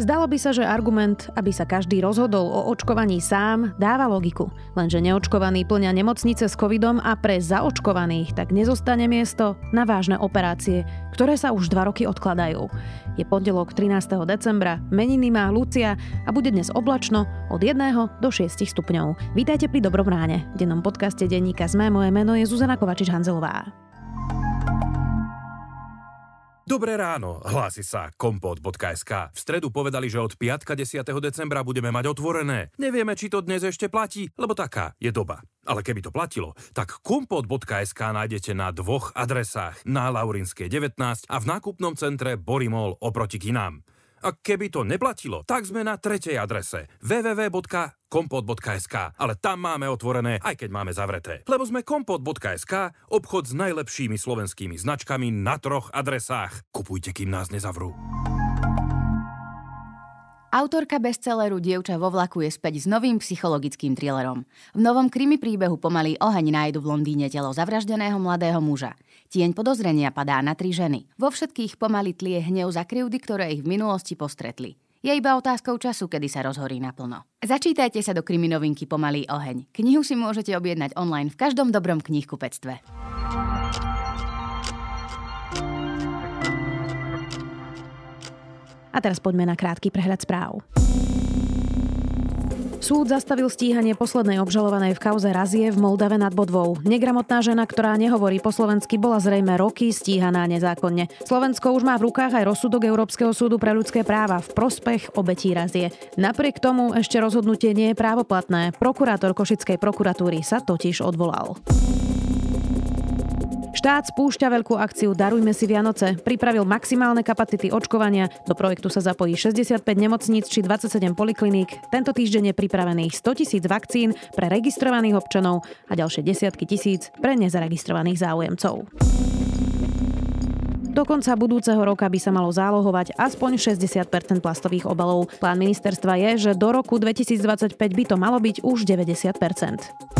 Zdalo by sa, že argument, aby sa každý rozhodol o očkovaní sám, dáva logiku. Lenže neočkovaní plňa nemocnice s covidom a pre zaočkovaných tak nezostane miesto na vážne operácie, ktoré sa už dva roky odkladajú. Je pondelok 13. decembra, meniny má Lucia a bude dnes oblačno od 1 do 6 stupňov. Vítajte pri Dobrom ráne. V dennom podcaste denníka ZME moje meno je Zuzana Kovačič-Hanzelová. Dobré ráno, hlási sa kompot.sk. V stredu povedali, že od piatka 10. decembra budeme mať otvorené. Nevieme, či to dnes ešte platí, lebo taká je doba. Ale keby to platilo, tak kompot.sk nájdete na dvoch adresách. Na Laurinskej 19 a v nákupnom centre Borimol oproti kinám. A keby to neplatilo, tak sme na tretej adrese www.kompot.sk, ale tam máme otvorené, aj keď máme zavreté. Lebo sme kompot.sk, obchod s najlepšími slovenskými značkami na troch adresách. Kupujte, kým nás nezavrú. Autorka bestselleru Dievča vo vlaku je späť s novým psychologickým thrillerom. V novom krimi príbehu pomalý oheň nájdu v Londýne telo zavraždeného mladého muža. Tieň podozrenia padá na tri ženy. Vo všetkých pomaly tlie hnev za krivdy, ktoré ich v minulosti postretli. Je iba otázkou času, kedy sa rozhorí naplno. Začítajte sa do kriminovinky Pomalý oheň. Knihu si môžete objednať online v každom dobrom knihkupectve. A teraz poďme na krátky prehľad správ. Súd zastavil stíhanie poslednej obžalovanej v kauze Razie v Moldave nad Bodvou. Negramotná žena, ktorá nehovorí po slovensky, bola zrejme roky stíhaná nezákonne. Slovensko už má v rukách aj rozsudok Európskeho súdu pre ľudské práva v prospech obetí Razie. Napriek tomu ešte rozhodnutie nie je právoplatné. Prokurátor Košickej prokuratúry sa totiž odvolal. Štát spúšťa veľkú akciu Darujme si Vianoce. Pripravil maximálne kapacity očkovania. Do projektu sa zapojí 65 nemocníc či 27 polikliník. Tento týždeň je pripravených 100 tisíc vakcín pre registrovaných občanov a ďalšie desiatky tisíc pre nezaregistrovaných záujemcov. Do konca budúceho roka by sa malo zálohovať aspoň 60% plastových obalov. Plán ministerstva je, že do roku 2025 by to malo byť už 90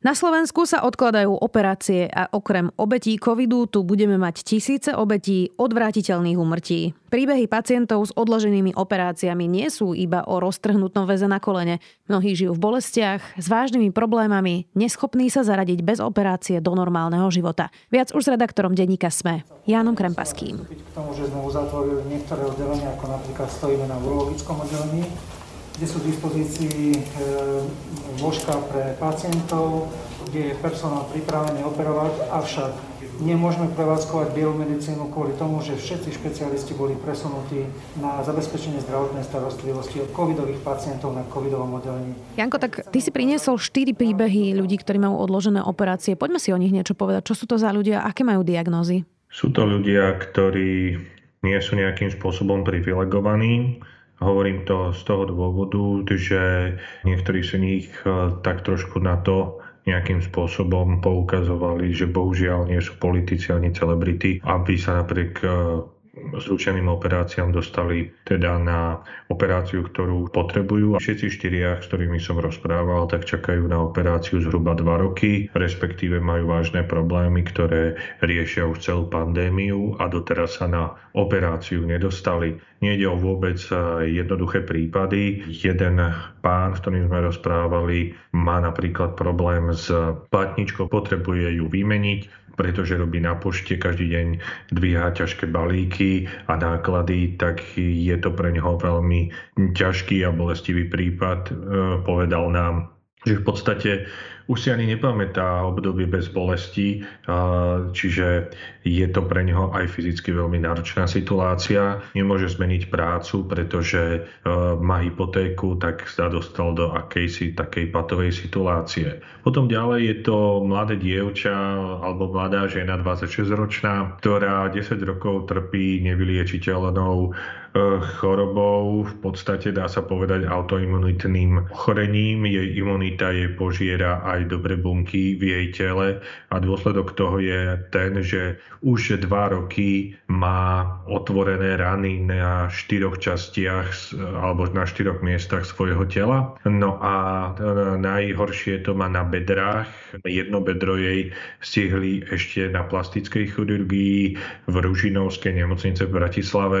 Na Slovensku sa odkladajú operácie a okrem obetí covidu tu budeme mať tisíce obetí odvrátiteľných úmrtí. Príbehy pacientov s odloženými operáciami nie sú iba o roztrhnutnom väze na kolene. Mnohí žijú v bolestiach, s vážnymi problémami, neschopní sa zaradiť bez operácie do normálneho života. Viac už s redaktorom denníka SME, Jánom Krempaským. K tomu, že sme uzatvorili niektoré oddelenia, ako napríklad stojíme na urologickom oddelení, kde sú v dispozícii e, ložka pre pacientov, kde je personál pripravený operovať, avšak nemôžeme prevádzkovať biomedicínu kvôli tomu, že všetci špecialisti boli presunutí na zabezpečenie zdravotnej starostlivosti od covidových pacientov na covidovom oddelení. Janko, tak ty si priniesol 4 príbehy ľudí, ktorí majú odložené operácie. Poďme si o nich niečo povedať. Čo sú to za ľudia? Aké majú diagnózy? Sú to ľudia, ktorí nie sú nejakým spôsobom privilegovaní, Hovorím to z toho dôvodu, že niektorí z nich eh, tak trošku na to nejakým spôsobom poukazovali, že bohužiaľ nie sú politici ani celebrity, aby sa napriek eh, zručeným operáciám dostali teda na operáciu, ktorú potrebujú. Všetci štyria, s ktorými som rozprával, tak čakajú na operáciu zhruba 2 roky, respektíve majú vážne problémy, ktoré riešia už celú pandémiu a doteraz sa na operáciu nedostali. Nejde o vôbec jednoduché prípady. Jeden pán, s ktorým sme rozprávali, má napríklad problém s platničkou, potrebuje ju vymeniť, pretože robí na pošte, každý deň dvíha ťažké balíky a náklady, tak je to pre neho veľmi ťažký a bolestivý prípad. E, povedal nám, že v podstate už si ani nepamätá obdobie bez bolesti, čiže je to pre neho aj fyzicky veľmi náročná situácia. Nemôže zmeniť prácu, pretože e, má hypotéku, tak sa dostal do akejsi takej patovej situácie. Potom ďalej je to mladé dievča alebo mladá žena 26-ročná, ktorá 10 rokov trpí nevyliečiteľnou chorobou, v podstate dá sa povedať autoimunitným ochorením. Jej imunita je požiera aj dobre bunky v jej tele a dôsledok toho je ten, že už dva roky má otvorené rany na štyroch častiach alebo na štyroch miestach svojho tela. No a najhoršie to má na bedrách. Jedno bedro jej stihli ešte na plastickej chirurgii v Ružinovskej nemocnice v Bratislave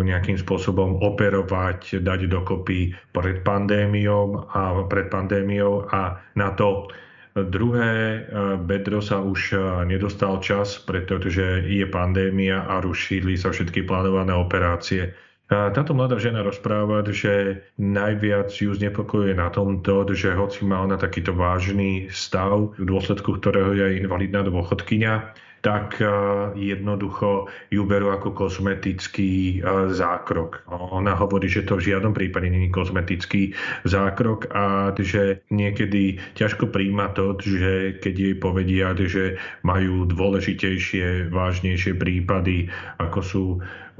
nejakým spôsobom operovať, dať dokopy pred pandémiou a, pred pandémiou a na to Druhé bedro sa už nedostal čas, pretože je pandémia a rušili sa všetky plánované operácie. Táto mladá žena rozpráva, že najviac ju znepokojuje na tomto, že hoci má ona takýto vážny stav, v dôsledku ktorého je invalidná dôchodkynia, tak eh, jednoducho ju berú ako kozmetický eh, zákrok. Ona hovorí, že to v žiadnom prípade nie je kozmetický zákrok a že niekedy ťažko príjma to, že keď jej povedia, že majú dôležitejšie, vážnejšie prípady, ako sú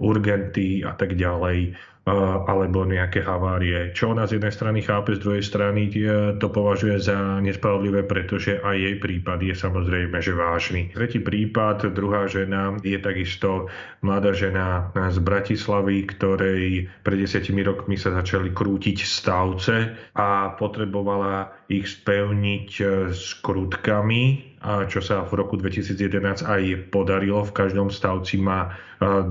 urgenty a tak ďalej, alebo nejaké havárie. Čo ona z jednej strany chápe, z druhej strany to považuje za nespravodlivé, pretože aj jej prípad je samozrejme, že vážny. Tretí prípad, druhá žena, je takisto mladá žena z Bratislavy, ktorej pred desiatimi rokmi sa začali krútiť stavce a potrebovala ich spevniť s krutkami čo sa v roku 2011 aj podarilo. V každom stavci má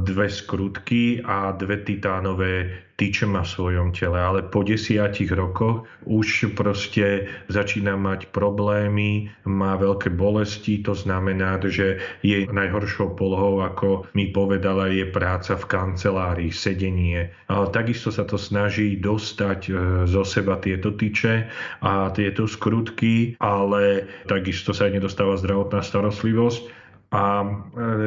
dve skrutky a dve titánové tyče má v svojom tele. Ale po desiatich rokoch už proste začína mať problémy, má veľké bolesti, to znamená, že jej najhoršou polohou, ako mi povedala, je práca v kancelárii, sedenie. Ale takisto sa to snaží dostať e, zo seba tieto tyče a tieto skrutky, ale takisto sa aj nedostáva zdravotná starostlivosť a e,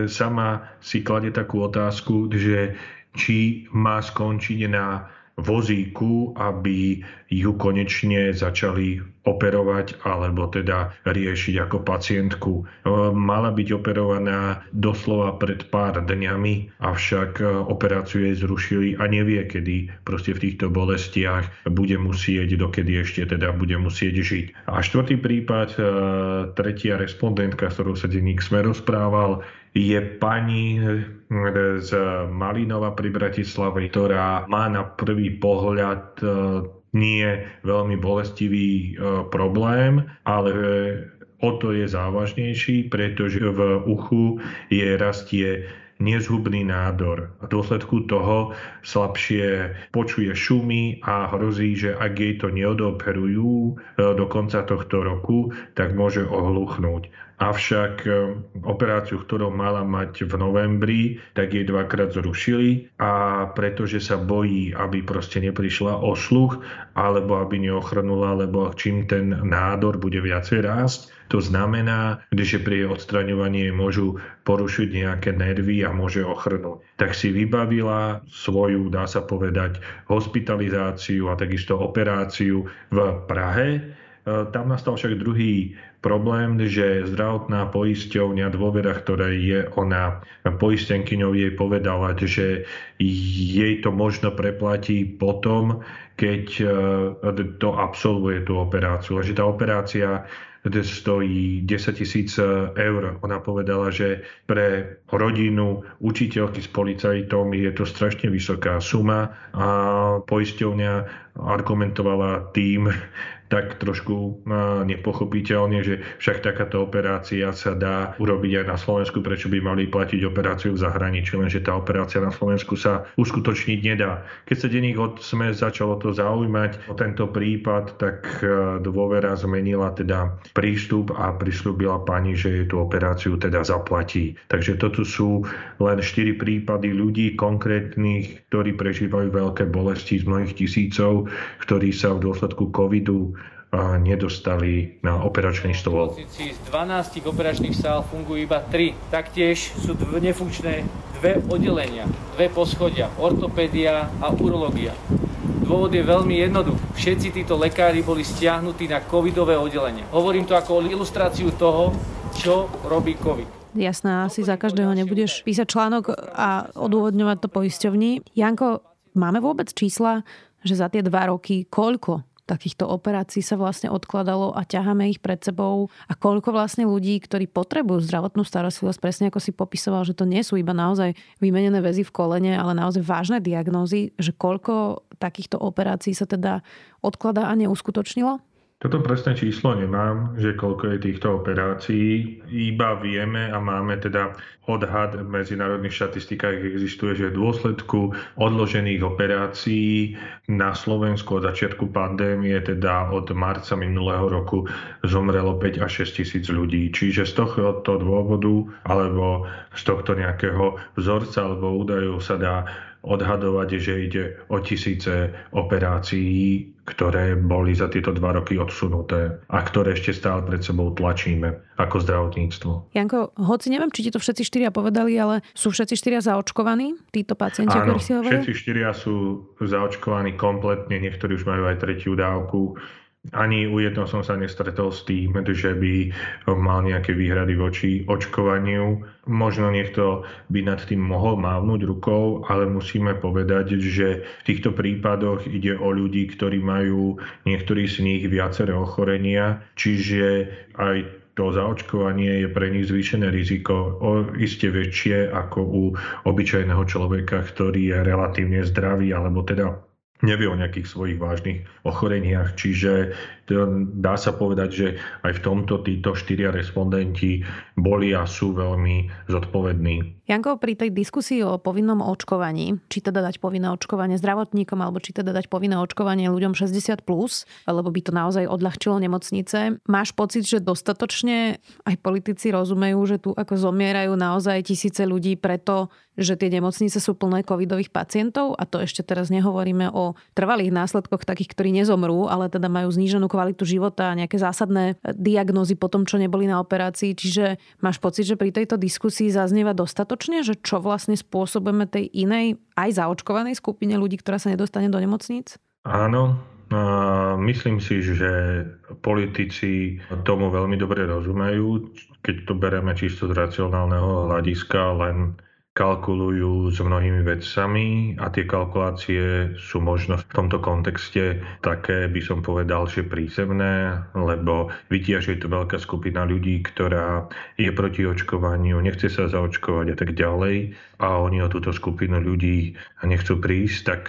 sama si klade takú otázku, že či má skončiť na vozíku, aby ju konečne začali operovať alebo teda riešiť ako pacientku. E, mala byť operovaná doslova pred pár dňami, avšak e, operáciu jej zrušili a nevie, kedy proste v týchto bolestiach bude musieť, dokedy ešte teda bude musieť žiť. A štvrtý prípad, e, tretia respondentka, s ktorou sa denník sme rozprával, je pani z Malinova pri Bratislave, ktorá má na prvý pohľad e, nie veľmi bolestivý e, problém, ale o to je závažnejší, pretože v uchu je rastie nezhubný nádor. V dôsledku toho slabšie počuje šumy a hrozí, že ak jej to neodoperujú e, do konca tohto roku, tak môže ohluchnúť. Avšak e, operáciu, ktorú mala mať v novembri, tak jej dvakrát zrušili a pretože sa bojí, aby proste neprišla o sluch alebo aby neochrnula, lebo čím ten nádor bude viacej rásť, to znamená, že pri odstraňovaní môžu porušiť nejaké nervy a môže ochrnúť. Tak si vybavila svoju, dá sa povedať, hospitalizáciu a takisto operáciu v Prahe. E, tam nastal však druhý problém, že zdravotná poisťovňa dôvera, ktorá je ona poistenkyňou, jej povedala, že jej to možno preplatí potom, keď e, to absolvuje tú operáciu. Že tá operácia stojí 10 tisíc eur. Ona povedala, že pre rodinu učiteľky s policajtom je to strašne vysoká suma a poisťovňa argumentovala tým, tak trošku nepochopiteľne, že však takáto operácia sa dá urobiť aj na Slovensku, prečo by mali platiť operáciu v zahraničí, lenže tá operácia na Slovensku sa uskutočniť nedá. Keď sa denník od SME začalo to zaujímať o tento prípad, tak e, dôvera zmenila teda prístup a prislúbila pani, že tú operáciu teda zaplatí. Takže toto sú len 4 prípady ľudí konkrétnych, ktorí prežívajú veľké bolesti z mnohých tisícov, ktorí sa v dôsledku covidu nedostali na operačný stôl. Z 12 operačných sál fungujú iba 3. Taktiež sú dve nefunkčné dve oddelenia, dve poschodia, ortopédia a urológia. Dôvod je veľmi jednoduchý. Všetci títo lekári boli stiahnutí na covidové oddelenie. Hovorím to ako ilustráciu toho, čo robí COVID. Jasné, asi za každého nebudeš písať článok a odôvodňovať to poisťovní. Janko, máme vôbec čísla, že za tie dva roky koľko takýchto operácií sa vlastne odkladalo a ťaháme ich pred sebou a koľko vlastne ľudí, ktorí potrebujú zdravotnú starostlivosť, presne ako si popisoval, že to nie sú iba naozaj vymenené väzy v kolene, ale naozaj vážne diagnózy, že koľko takýchto operácií sa teda odkladá a neuskutočnilo? Toto presné číslo nemám, že koľko je týchto operácií. Iba vieme a máme teda odhad v medzinárodných štatistikách existuje, že v dôsledku odložených operácií na Slovensku od začiatku pandémie, teda od marca minulého roku, zomrelo 5 až 6 tisíc ľudí. Čiže z tohto dôvodu alebo z tohto nejakého vzorca alebo údajov sa dá odhadovať, že ide o tisíce operácií, ktoré boli za tieto dva roky odsunuté a ktoré ešte stále pred sebou tlačíme ako zdravotníctvo. Janko, hoci neviem, či ti to všetci štyria povedali, ale sú všetci štyria zaočkovaní, títo pacienti, Áno, si hovorili? všetci štyria sú zaočkovaní kompletne, niektorí už majú aj tretiu dávku ani u jednoho som sa nestretol s tým, že by mal nejaké výhrady voči očkovaniu. Možno niekto by nad tým mohol mávnuť rukou, ale musíme povedať, že v týchto prípadoch ide o ľudí, ktorí majú niektorí z nich viaceré ochorenia, čiže aj to zaočkovanie je pre nich zvýšené riziko o iste väčšie ako u obyčajného človeka, ktorý je relatívne zdravý alebo teda nevie o nejakých svojich vážnych ochoreniach. Čiže dá sa povedať, že aj v tomto títo štyria respondenti boli a sú veľmi zodpovední. Janko, pri tej diskusii o povinnom očkovaní, či teda dať povinné očkovanie zdravotníkom, alebo či teda dať povinné očkovanie ľuďom 60+, plus, lebo by to naozaj odľahčilo nemocnice, máš pocit, že dostatočne aj politici rozumejú, že tu ako zomierajú naozaj tisíce ľudí preto, že tie nemocnice sú plné covidových pacientov a to ešte teraz nehovoríme o trvalých následkoch takých, ktorí nezomrú, ale teda majú zníženú kvalitu života a nejaké zásadné diagnózy po tom, čo neboli na operácii. Čiže máš pocit, že pri tejto diskusii zaznieva dostatočne, že čo vlastne spôsobujeme tej inej, aj zaočkovanej skupine ľudí, ktorá sa nedostane do nemocníc? Áno, Myslím si, že politici tomu veľmi dobre rozumejú, keď to bereme čisto z racionálneho hľadiska, len kalkulujú s mnohými vecami a tie kalkulácie sú možno v tomto kontexte také, by som povedal, že prízemné, lebo vidia, že je to veľká skupina ľudí, ktorá je proti očkovaniu, nechce sa zaočkovať a tak ďalej a oni o túto skupinu ľudí nechcú prísť, tak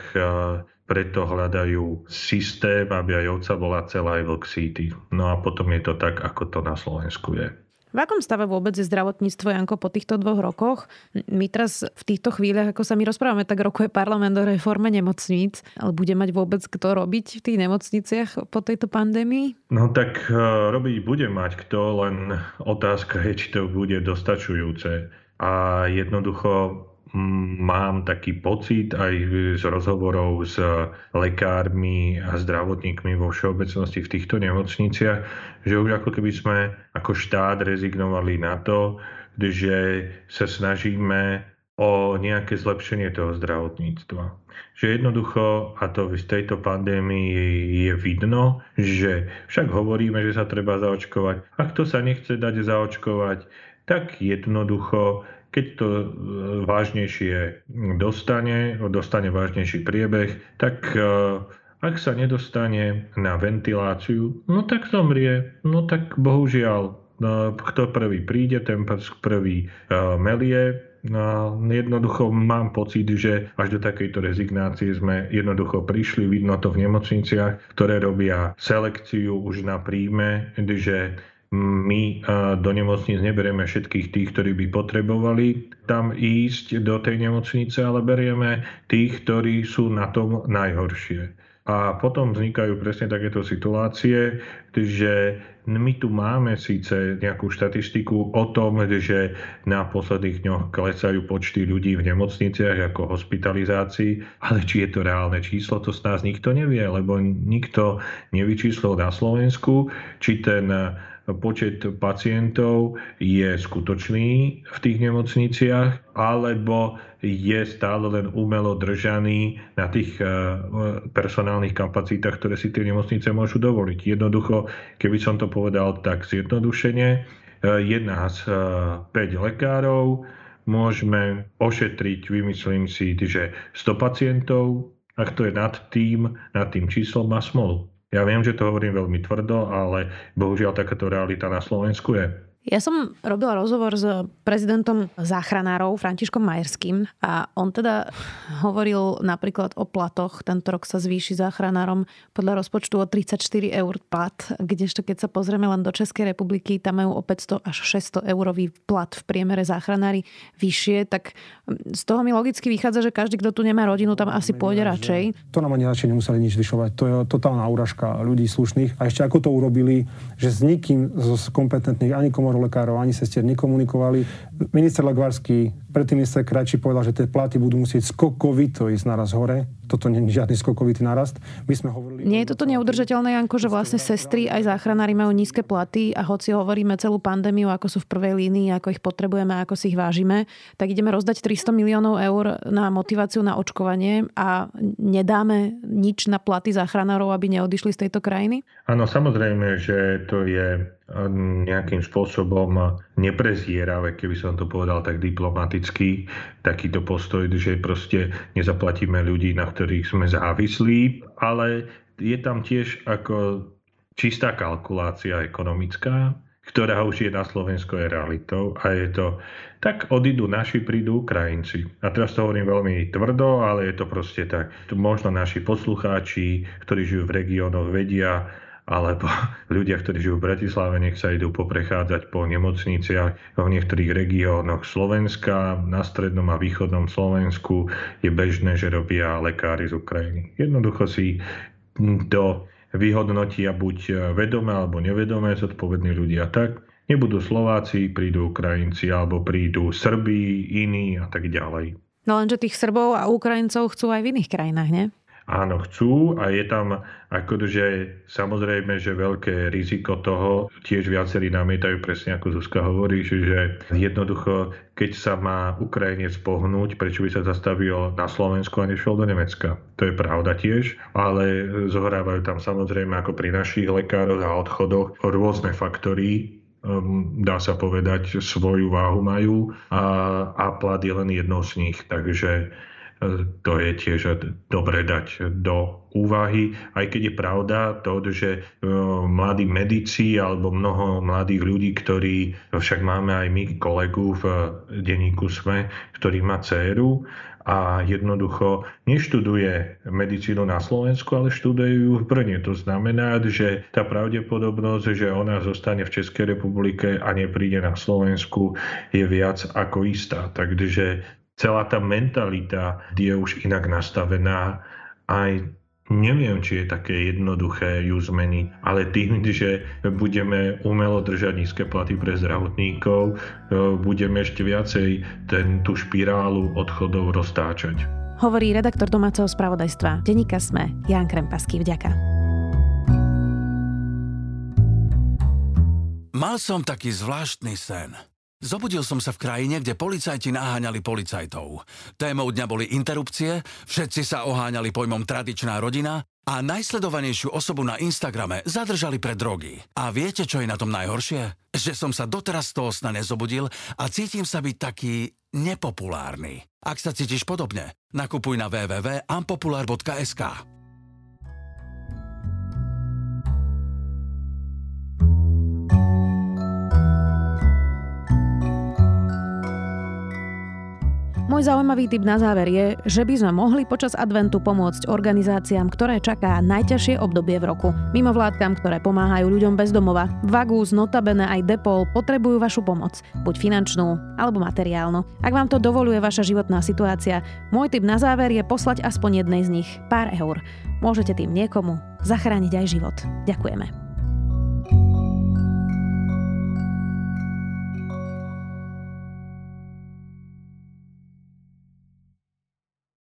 preto hľadajú systém, aby aj ovca bola celá aj vlk síty. No a potom je to tak, ako to na Slovensku je. V akom stave vôbec je zdravotníctvo, Janko, po týchto dvoch rokoch? My teraz v týchto chvíľach, ako sa my rozprávame, tak rokuje parlament o reforme nemocníc, ale bude mať vôbec kto robiť v tých nemocniciach po tejto pandémii? No tak e, robiť bude mať kto, len otázka je, či to bude dostačujúce. A jednoducho mám taký pocit aj z rozhovorov s lekármi a zdravotníkmi vo všeobecnosti v týchto nemocniciach, že už ako keby sme ako štát rezignovali na to, že sa snažíme o nejaké zlepšenie toho zdravotníctva. Že jednoducho, a to z tejto pandémii je vidno, že však hovoríme, že sa treba zaočkovať. A kto sa nechce dať zaočkovať, tak jednoducho keď to e, vážnejšie dostane, dostane vážnejší priebeh, tak e, ak sa nedostane na ventiláciu, no tak zomrie. No tak bohužiaľ, no, kto prvý príde, ten prvý e, melie. No, jednoducho mám pocit, že až do takejto rezignácie sme jednoducho prišli, vidno to v nemocniciach, ktoré robia selekciu už na príjme, že my do nemocnic neberieme všetkých tých, ktorí by potrebovali tam ísť do tej nemocnice, ale berieme tých, ktorí sú na tom najhoršie. A potom vznikajú presne takéto situácie, že my tu máme síce nejakú štatistiku o tom, že na posledných dňoch klesajú počty ľudí v nemocniciach ako hospitalizácií, ale či je to reálne číslo, to z nás nikto nevie, lebo nikto nevyčíslil na Slovensku, či ten počet pacientov je skutočný v tých nemocniciach, alebo je stále len umelo držaný na tých eh, personálnych kapacitách, ktoré si tie nemocnice môžu dovoliť. Jednoducho, keby som to povedal tak zjednodušene, jedna z 5 eh, lekárov môžeme ošetriť, vymyslím si, že 100 pacientov, ak to je nad tým, nad tým číslom má smolu. Ja viem, že to hovorím veľmi tvrdo, ale bohužiaľ takáto realita na Slovensku je. Ja som robila rozhovor s prezidentom záchranárov Františkom Majerským a on teda hovoril napríklad o platoch. Tento rok sa zvýši záchranárom podľa rozpočtu o 34 eur plat, kdežto keď sa pozrieme len do Českej republiky, tam majú o 500 až 600 eurový plat v priemere záchranári vyššie, tak z toho mi logicky vychádza, že každý, kto tu nemá rodinu, tam asi pôjde radšej. To nám ani radšej nemuseli nič zvyšovať. To je totálna úražka ľudí slušných. A ešte ako to urobili, že s nikým z kompetentných ani komor lekárov ani sestier nekomunikovali. Minister Lagvarský, predtým minister Krajčí povedal, že tie platy budú musieť skokovito ísť naraz hore. Toto nie je žiadny skokovitý narast. My sme hovorili... Nie je toto neudržateľné, Janko, že vlastne sestry aj záchranári majú nízke platy a hoci hovoríme celú pandémiu, ako sú v prvej línii, ako ich potrebujeme, ako si ich vážime, tak ideme rozdať 300 miliónov eur na motiváciu na očkovanie a nedáme nič na platy záchranárov, aby neodišli z tejto krajiny? Áno, samozrejme, že to je nejakým spôsobom neprezieravé, keby som to povedal tak diplomaticky, takýto postoj, že proste nezaplatíme ľudí, na ktorých sme závislí, ale je tam tiež ako čistá kalkulácia ekonomická, ktorá už je na Slovensku je realitou a je to, tak odídu naši, prídu Ukrajinci. A teraz to hovorím veľmi tvrdo, ale je to proste tak. Možno naši poslucháči, ktorí žijú v regiónoch, vedia, alebo ľudia, ktorí žijú v Bratislave, nech sa idú poprechádzať po nemocniciach v niektorých regiónoch Slovenska, na strednom a východnom Slovensku je bežné, že robia lekári z Ukrajiny. Jednoducho si to vyhodnotia buď vedomé alebo nevedomé zodpovední ľudia tak, nebudú Slováci, prídu Ukrajinci alebo prídu Srbí, iní a tak ďalej. No lenže tých Srbov a Ukrajincov chcú aj v iných krajinách, nie? Áno, chcú a je tam akože samozrejme, že veľké riziko toho, tiež viacerí namietajú presne ako Zuzka hovorí, že jednoducho, keď sa má Ukrajinec pohnúť, prečo by sa zastavil na Slovensku a nešiel do Nemecka. To je pravda tiež, ale zohrávajú tam samozrejme ako pri našich lekároch a odchodoch rôzne faktory, um, dá sa povedať, svoju váhu majú a, a plat je len jednou z nich. Takže to je tiež dobre dať do úvahy, aj keď je pravda to, že e, mladí medici alebo mnoho mladých ľudí, ktorí však máme aj my kolegu v denníku SME, ktorý má dceru a jednoducho neštuduje medicínu na Slovensku, ale študuje ju v Brne. To znamená, že tá pravdepodobnosť, že ona zostane v Českej republike a nepríde na Slovensku, je viac ako istá. Takže celá tá mentalita je už inak nastavená. Aj neviem, či je také jednoduché ju zmeniť, ale tým, že budeme umelo držať nízke platy pre zdravotníkov, e, budeme ešte viacej ten, tú špirálu odchodov roztáčať. Hovorí redaktor domáceho spravodajstva Denika Sme, Jan Krempasky. Vďaka. Mal som taký zvláštny sen. Zobudil som sa v krajine, kde policajti naháňali policajtov. Témou dňa boli interrupcie, všetci sa oháňali pojmom tradičná rodina a najsledovanejšiu osobu na Instagrame zadržali pre drogy. A viete, čo je na tom najhoršie? Že som sa doteraz z toho sna nezobudil a cítim sa byť taký nepopulárny. Ak sa cítiš podobne, nakupuj na www.ampopular.sk. Môj zaujímavý tip na záver je, že by sme mohli počas adventu pomôcť organizáciám, ktoré čaká najťažšie obdobie v roku. Mimo ktoré pomáhajú ľuďom bez domova. Vagus, Notabene aj Depol potrebujú vašu pomoc, buď finančnú alebo materiálnu. Ak vám to dovoluje vaša životná situácia, môj tip na záver je poslať aspoň jednej z nich pár eur. Môžete tým niekomu zachrániť aj život. Ďakujeme.